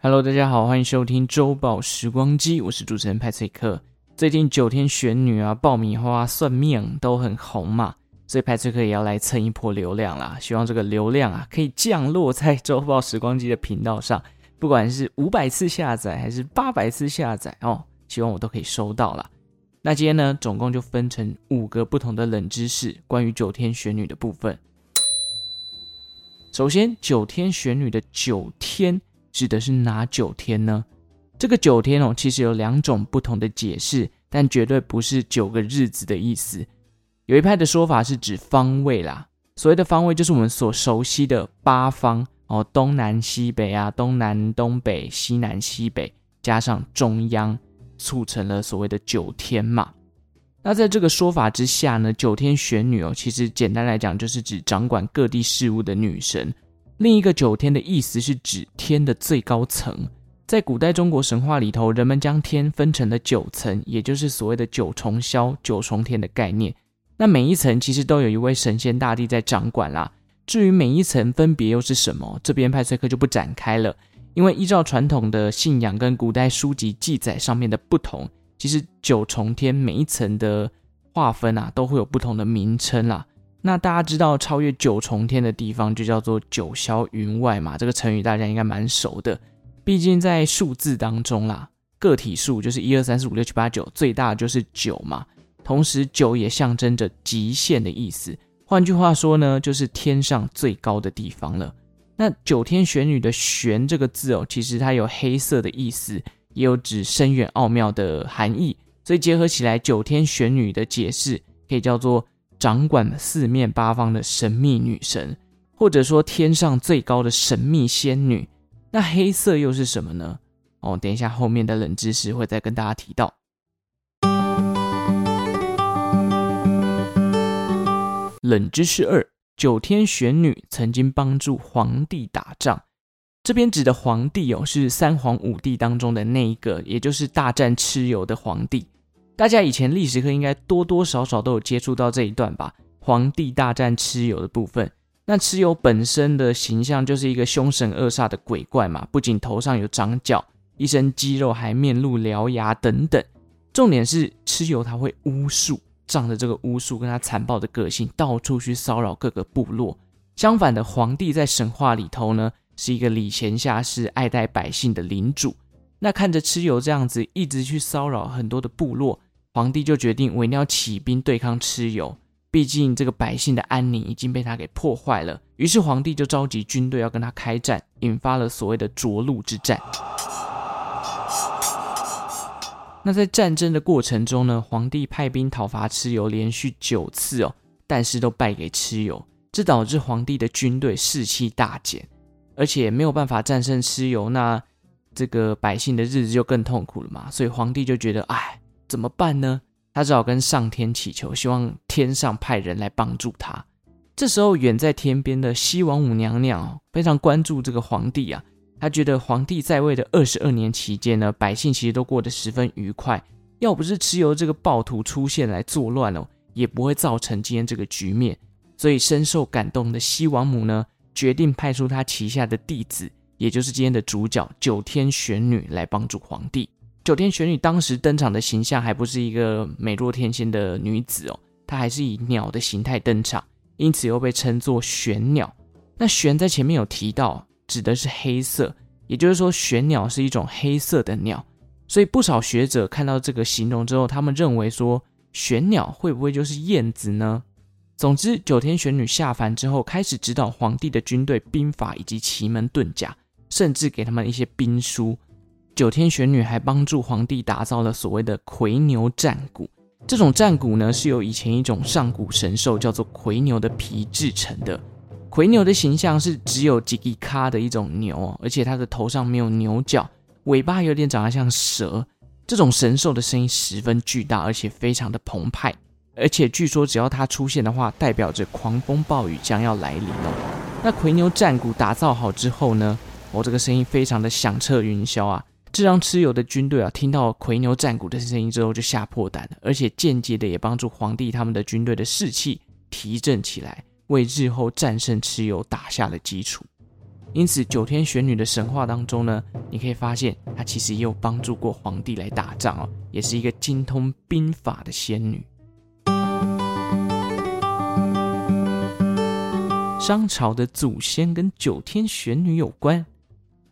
Hello，大家好，欢迎收听周报时光机，我是主持人派翠克。最近九天玄女啊、爆米花、算命都很红嘛，所以派翠克也要来蹭一波流量啦。希望这个流量啊，可以降落在周报时光机的频道上，不管是五百次下载还是八百次下载哦，希望我都可以收到啦。那今天呢，总共就分成五个不同的冷知识，关于九天玄女的部分。首先，九天玄女的九天。指的是哪九天呢？这个九天哦，其实有两种不同的解释，但绝对不是九个日子的意思。有一派的说法是指方位啦，所谓的方位就是我们所熟悉的八方哦，东南西北啊，东南东北，西南西北，加上中央，促成了所谓的九天嘛。那在这个说法之下呢，九天玄女哦，其实简单来讲就是指掌管各地事务的女神。另一个九天的意思是指天的最高层，在古代中国神话里头，人们将天分成了九层，也就是所谓的九重霄、九重天的概念。那每一层其实都有一位神仙大帝在掌管啦。至于每一层分别又是什么，这边派翠克就不展开了，因为依照传统的信仰跟古代书籍记载上面的不同，其实九重天每一层的划分啊，都会有不同的名称啦。那大家知道超越九重天的地方就叫做九霄云外嘛？这个成语大家应该蛮熟的。毕竟在数字当中啦，个体数就是一二三四五六七八九，最大就是九嘛。同时，九也象征着极限的意思。换句话说呢，就是天上最高的地方了。那九天玄女的“玄”这个字哦，其实它有黑色的意思，也有指深远奥妙的含义。所以结合起来，九天玄女的解释可以叫做。掌管四面八方的神秘女神，或者说天上最高的神秘仙女。那黑色又是什么呢？哦，等一下后面的冷知识会再跟大家提到。冷知识二：九天玄女曾经帮助皇帝打仗。这边指的皇帝哦，是三皇五帝当中的那一个，也就是大战蚩尤的皇帝。大家以前历史课应该多多少少都有接触到这一段吧？黄帝大战蚩尤的部分。那蚩尤本身的形象就是一个凶神恶煞的鬼怪嘛，不仅头上有长角，一身肌肉，还面露獠牙等等。重点是蚩尤他会巫术，仗着这个巫术跟他残暴的个性，到处去骚扰各个部落。相反的，黄帝在神话里头呢，是一个礼贤下士、爱戴百姓的领主。那看着蚩尤这样子一直去骚扰很多的部落。皇帝就决定，我一定要起兵对抗蚩尤。毕竟这个百姓的安宁已经被他给破坏了。于是皇帝就召集军队要跟他开战，引发了所谓的涿鹿之战。那在战争的过程中呢，皇帝派兵讨伐蚩尤，连续九次哦，但是都败给蚩尤，这导致皇帝的军队士气大减，而且没有办法战胜蚩尤，那这个百姓的日子就更痛苦了嘛。所以皇帝就觉得，哎。怎么办呢？他只好跟上天祈求，希望天上派人来帮助他。这时候，远在天边的西王母娘娘非常关注这个皇帝啊，她觉得皇帝在位的二十二年期间呢，百姓其实都过得十分愉快。要不是蚩尤这个暴徒出现来作乱哦，也不会造成今天这个局面。所以深受感动的西王母呢，决定派出她旗下的弟子，也就是今天的主角九天玄女来帮助皇帝。九天玄女当时登场的形象还不是一个美若天仙的女子哦，她还是以鸟的形态登场，因此又被称作玄鸟。那玄在前面有提到，指的是黑色，也就是说玄鸟是一种黑色的鸟。所以不少学者看到这个形容之后，他们认为说玄鸟会不会就是燕子呢？总之，九天玄女下凡之后，开始指导皇帝的军队兵法以及奇门遁甲，甚至给他们一些兵书。九天玄女还帮助皇帝打造了所谓的夔牛战鼓，这种战鼓呢是由以前一种上古神兽叫做夔牛的皮制成的。夔牛的形象是只有几几咖的一种牛，而且它的头上没有牛角，尾巴有点长得像蛇。这种神兽的声音十分巨大，而且非常的澎湃，而且据说只要它出现的话，代表着狂风暴雨将要来临哦。那夔牛战鼓打造好之后呢，哦，这个声音非常的响彻云霄啊。这让蚩尤的军队啊，听到夔牛战鼓的声音之后就吓破胆了，而且间接的也帮助皇帝他们的军队的士气提振起来，为日后战胜蚩尤打下了基础。因此九天玄女的神话当中呢，你可以发现她其实也有帮助过皇帝来打仗哦，也是一个精通兵法的仙女。商朝的祖先跟九天玄女有关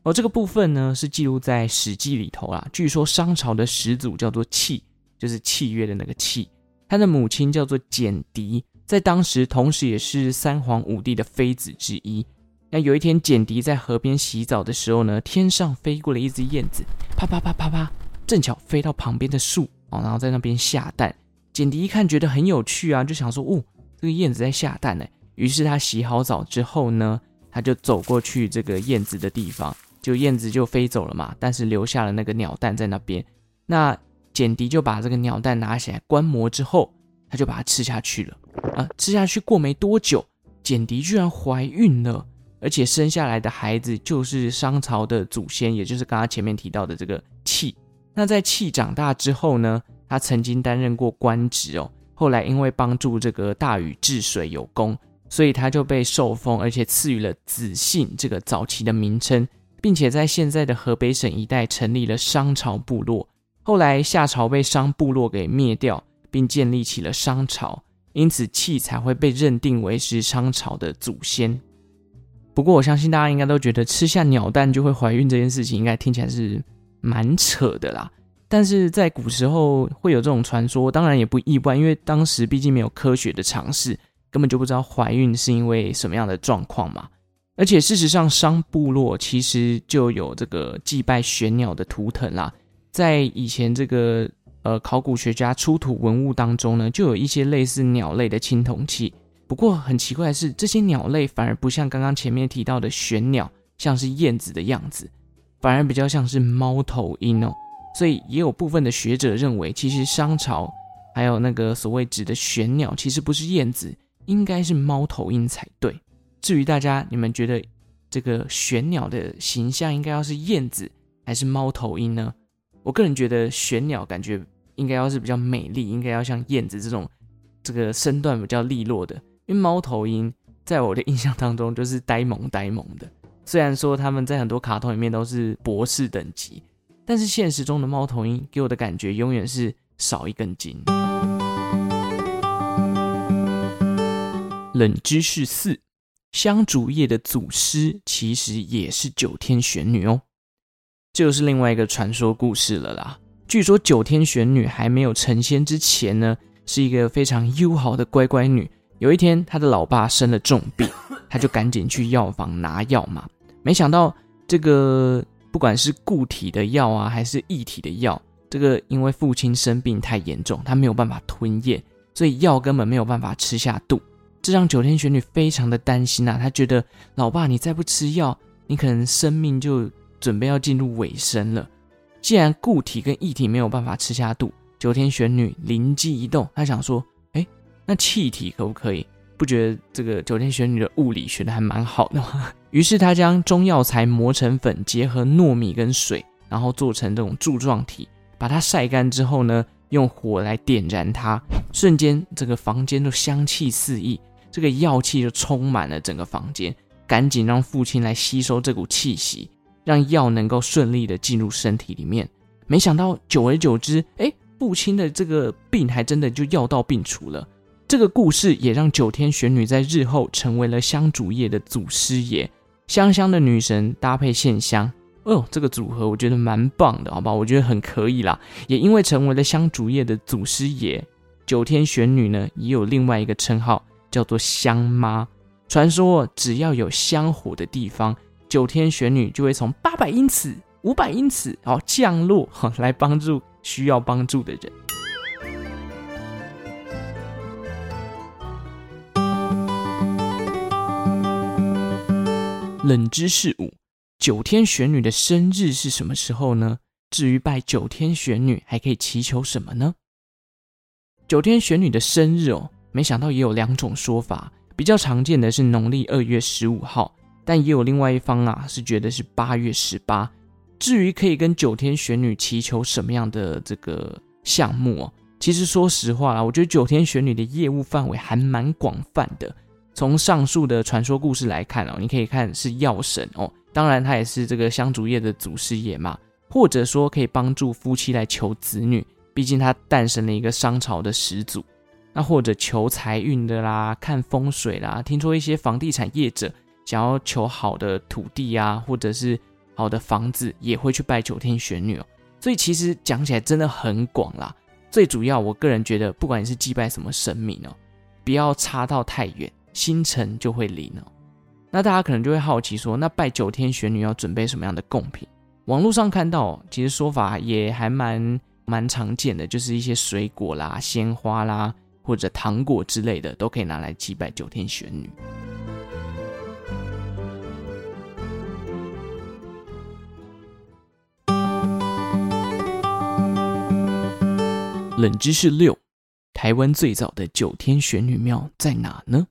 哦，这个部分呢是记录在《史记》里头啦。据说商朝的始祖叫做契，就是契约的那个契，他的母亲叫做简狄，在当时同时也是三皇五帝的妃子之一。那有一天，简狄在河边洗澡的时候呢，天上飞过了一只燕子，啪啪啪啪啪，正巧飞到旁边的树哦，然后在那边下蛋。简狄一看觉得很有趣啊，就想说，哦，这个燕子在下蛋呢。于是他洗好澡之后呢，他就走过去这个燕子的地方，就燕子就飞走了嘛，但是留下了那个鸟蛋在那边。那简狄就把这个鸟蛋拿起来观摩之后，他就把它吃下去了。啊，吃下去过没多久，简狄居然怀孕了，而且生下来的孩子就是商朝的祖先，也就是刚刚前面提到的这个契。那在契长大之后呢，他曾经担任过官职哦，后来因为帮助这个大禹治水有功。所以他就被受封，而且赐予了子信这个早期的名称，并且在现在的河北省一带成立了商朝部落。后来夏朝被商部落给灭掉，并建立起了商朝，因此契才会被认定为是商朝的祖先。不过我相信大家应该都觉得吃下鸟蛋就会怀孕这件事情，应该听起来是蛮扯的啦。但是在古时候会有这种传说，当然也不意外，因为当时毕竟没有科学的尝试。根本就不知道怀孕是因为什么样的状况嘛，而且事实上，商部落其实就有这个祭拜玄鸟的图腾啦。在以前这个呃考古学家出土文物当中呢，就有一些类似鸟类的青铜器。不过很奇怪的是，这些鸟类反而不像刚刚前面提到的玄鸟，像是燕子的样子，反而比较像是猫头鹰哦。所以也有部分的学者认为，其实商朝还有那个所谓指的玄鸟，其实不是燕子。应该是猫头鹰才对。至于大家，你们觉得这个玄鸟的形象应该要是燕子还是猫头鹰呢？我个人觉得玄鸟感觉应该要是比较美丽，应该要像燕子这种这个身段比较利落的。因为猫头鹰在我的印象当中就是呆萌呆萌的。虽然说他们在很多卡通里面都是博士等级，但是现实中的猫头鹰给我的感觉永远是少一根筋。冷知识四：香烛夜的祖师其实也是九天玄女哦。这就是另外一个传说故事了啦。据说九天玄女还没有成仙之前呢，是一个非常优好的乖乖女。有一天，她的老爸生了重病，她就赶紧去药房拿药嘛。没想到这个不管是固体的药啊，还是液体的药，这个因为父亲生病太严重，她没有办法吞咽，所以药根本没有办法吃下肚。这让九天玄女非常的担心啊！她觉得老爸，你再不吃药，你可能生命就准备要进入尾声了。既然固体跟液体没有办法吃下肚，九天玄女灵机一动，她想说：哎，那气体可不可以？不觉得这个九天玄女的物理学的还蛮好的吗？于是她将中药材磨成粉，结合糯米跟水，然后做成这种柱状体，把它晒干之后呢，用火来点燃它，瞬间这个房间都香气四溢。这个药气就充满了整个房间，赶紧让父亲来吸收这股气息，让药能够顺利的进入身体里面。没想到久而久之，哎，父亲的这个病还真的就药到病除了。这个故事也让九天玄女在日后成为了香烛夜的祖师爷，香香的女神搭配线香，哦，这个组合我觉得蛮棒的，好吧？我觉得很可以啦。也因为成为了香烛夜的祖师爷，九天玄女呢也有另外一个称号。叫做香妈，传说只要有香火的地方，九天玄女就会从八百英尺、五百英尺哦降落，来帮助需要帮助的人。冷知识五：九天玄女的生日是什么时候呢？至于拜九天玄女，还可以祈求什么呢？九天玄女的生日哦。没想到也有两种说法，比较常见的是农历二月十五号，但也有另外一方啊是觉得是八月十八。至于可以跟九天玄女祈求什么样的这个项目哦，其实说实话啦，我觉得九天玄女的业务范围还蛮广泛的。从上述的传说故事来看哦，你可以看是药神哦，当然他也是这个香烛业的祖师爷嘛，或者说可以帮助夫妻来求子女，毕竟他诞生了一个商朝的始祖。那或者求财运的啦，看风水啦，听说一些房地产业者想要求好的土地啊，或者是好的房子，也会去拜九天玄女哦。所以其实讲起来真的很广啦。最主要，我个人觉得，不管你是祭拜什么神明哦，不要差到太远，心诚就会灵哦。那大家可能就会好奇说，那拜九天玄女要准备什么样的贡品？网络上看到，其实说法也还蛮蛮常见的，就是一些水果啦、鲜花啦。或者糖果之类的都可以拿来祭拜九天玄女。冷知识六：台湾最早的九天玄女庙在哪呢？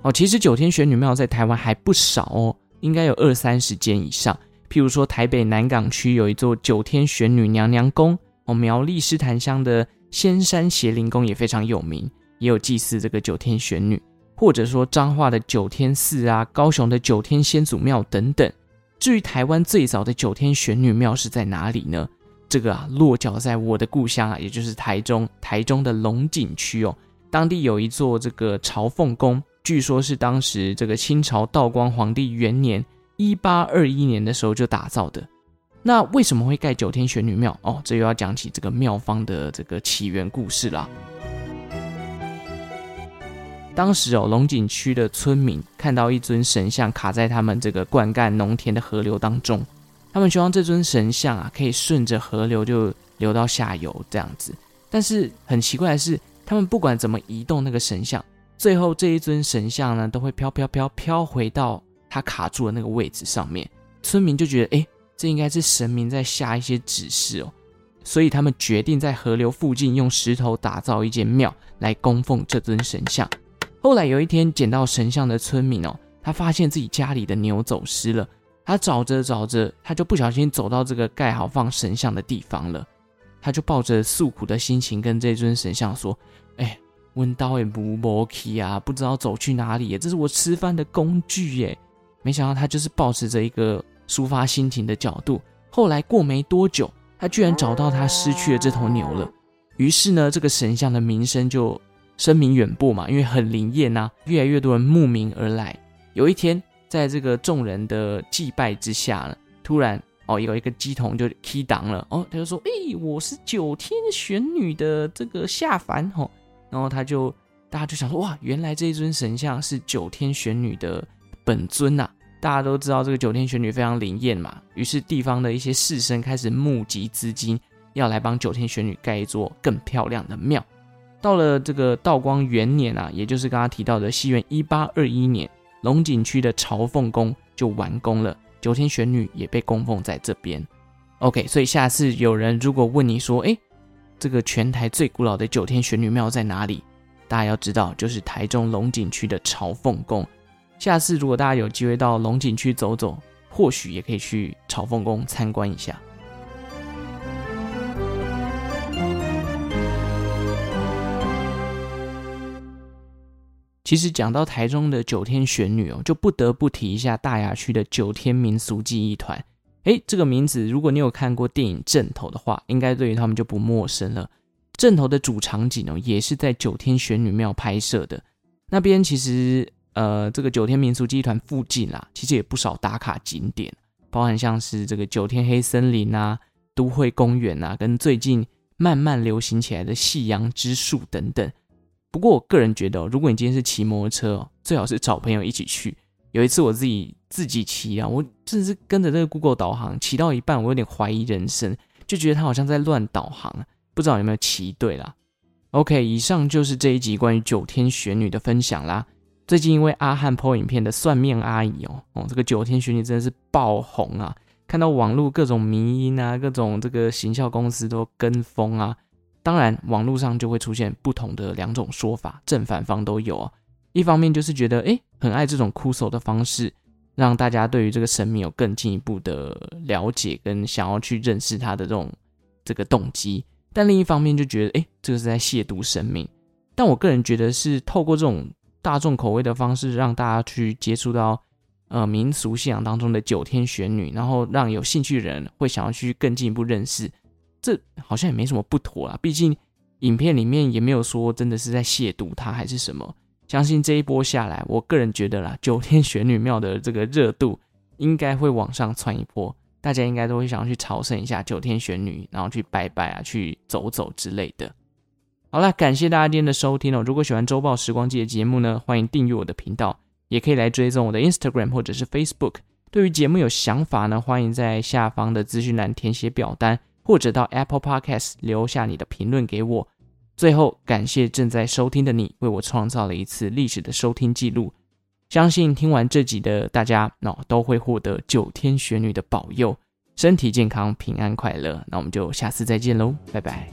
哦，其实九天玄女庙在台湾还不少哦，应该有二三十间以上。譬如说，台北南港区有一座九天玄女娘娘宫哦，苗栗狮潭乡的。仙山协灵宫也非常有名，也有祭祀这个九天玄女，或者说彰化的九天寺啊，高雄的九天先祖庙等等。至于台湾最早的九天玄女庙是在哪里呢？这个啊，落脚在我的故乡啊，也就是台中，台中的龙井区哦。当地有一座这个朝凤宫，据说是当时这个清朝道光皇帝元年（一八二一年）的时候就打造的。那为什么会盖九天玄女庙？哦，这又要讲起这个庙方的这个起源故事啦。当时哦，龙井区的村民看到一尊神像卡在他们这个灌溉农田的河流当中，他们希望这尊神像啊可以顺着河流就流到下游这样子。但是很奇怪的是，他们不管怎么移动那个神像，最后这一尊神像呢都会飘飘飘飘回到他卡住的那个位置上面。村民就觉得，哎。这应该是神明在下一些指示哦，所以他们决定在河流附近用石头打造一间庙来供奉这尊神像。后来有一天捡到神像的村民哦，他发现自己家里的牛走失了，他找着找着，他就不小心走到这个盖好放神像的地方了，他就抱着诉苦的心情跟这尊神像说：“哎，温刀也不磨起啊，不知道走去哪里，这是我吃饭的工具耶。”没想到他就是抱持着一个。抒发心情的角度。后来过没多久，他居然找到他失去的这头牛了。于是呢，这个神像的名声就声名远播嘛，因为很灵验呐，越来越多人慕名而来。有一天，在这个众人的祭拜之下呢，突然哦，有一个乩童就起乩了哦，他就说：“哎，我是九天玄女的这个下凡哦。”然后他就大家就想说：“哇，原来这一尊神像是九天玄女的本尊呐。”大家都知道这个九天玄女非常灵验嘛，于是地方的一些士绅开始募集资金，要来帮九天玄女盖一座更漂亮的庙。到了这个道光元年啊，也就是刚刚提到的西元一八二一年，龙井区的朝凤宫就完工了，九天玄女也被供奉在这边。OK，所以下次有人如果问你说，哎，这个全台最古老的九天玄女庙在哪里？大家要知道，就是台中龙井区的朝凤宫。下次如果大家有机会到龙井区走走，或许也可以去朝凤宫参观一下。其实讲到台中的九天玄女哦，就不得不提一下大雅区的九天民俗记忆团。诶，这个名字如果你有看过电影《阵头》的话，应该对于他们就不陌生了。《阵头》的主场景哦，也是在九天玄女庙拍摄的。那边其实。呃，这个九天民俗记忆团附近啦，其实也不少打卡景点，包含像是这个九天黑森林啊、都会公园啊，跟最近慢慢流行起来的夕阳之树等等。不过我个人觉得，如果你今天是骑摩托车，最好是找朋友一起去。有一次我自己自己骑啊，我甚至跟着这个 Google 导航骑到一半，我有点怀疑人生，就觉得他好像在乱导航，不知道有没有骑对啦。OK，以上就是这一集关于九天玄女的分享啦。最近因为阿汉 po 影片的算命阿姨哦哦，这个九天玄女真的是爆红啊！看到网络各种迷因啊，各种这个行销公司都跟风啊。当然，网络上就会出现不同的两种说法，正反方都有啊。一方面就是觉得诶，很爱这种枯手的方式，让大家对于这个神明有更进一步的了解，跟想要去认识他的这种这个动机。但另一方面就觉得诶，这个是在亵渎神明。但我个人觉得是透过这种。大众口味的方式，让大家去接触到呃民俗信仰当中的九天玄女，然后让有兴趣的人会想要去更进一步认识。这好像也没什么不妥啊，毕竟影片里面也没有说真的是在亵渎他还是什么。相信这一波下来，我个人觉得啦，九天玄女庙的这个热度应该会往上窜一波，大家应该都会想要去朝圣一下九天玄女，然后去拜拜啊，去走走之类的。好了，感谢大家今天的收听哦。如果喜欢周报时光机的节目呢，欢迎订阅我的频道，也可以来追踪我的 Instagram 或者是 Facebook。对于节目有想法呢，欢迎在下方的资讯栏填写表单。或者到 Apple Podcast 留下你的评论给我。最后，感谢正在收听的你，为我创造了一次历史的收听记录。相信听完这集的大家，都会获得九天玄女的保佑，身体健康，平安快乐。那我们就下次再见喽，拜拜。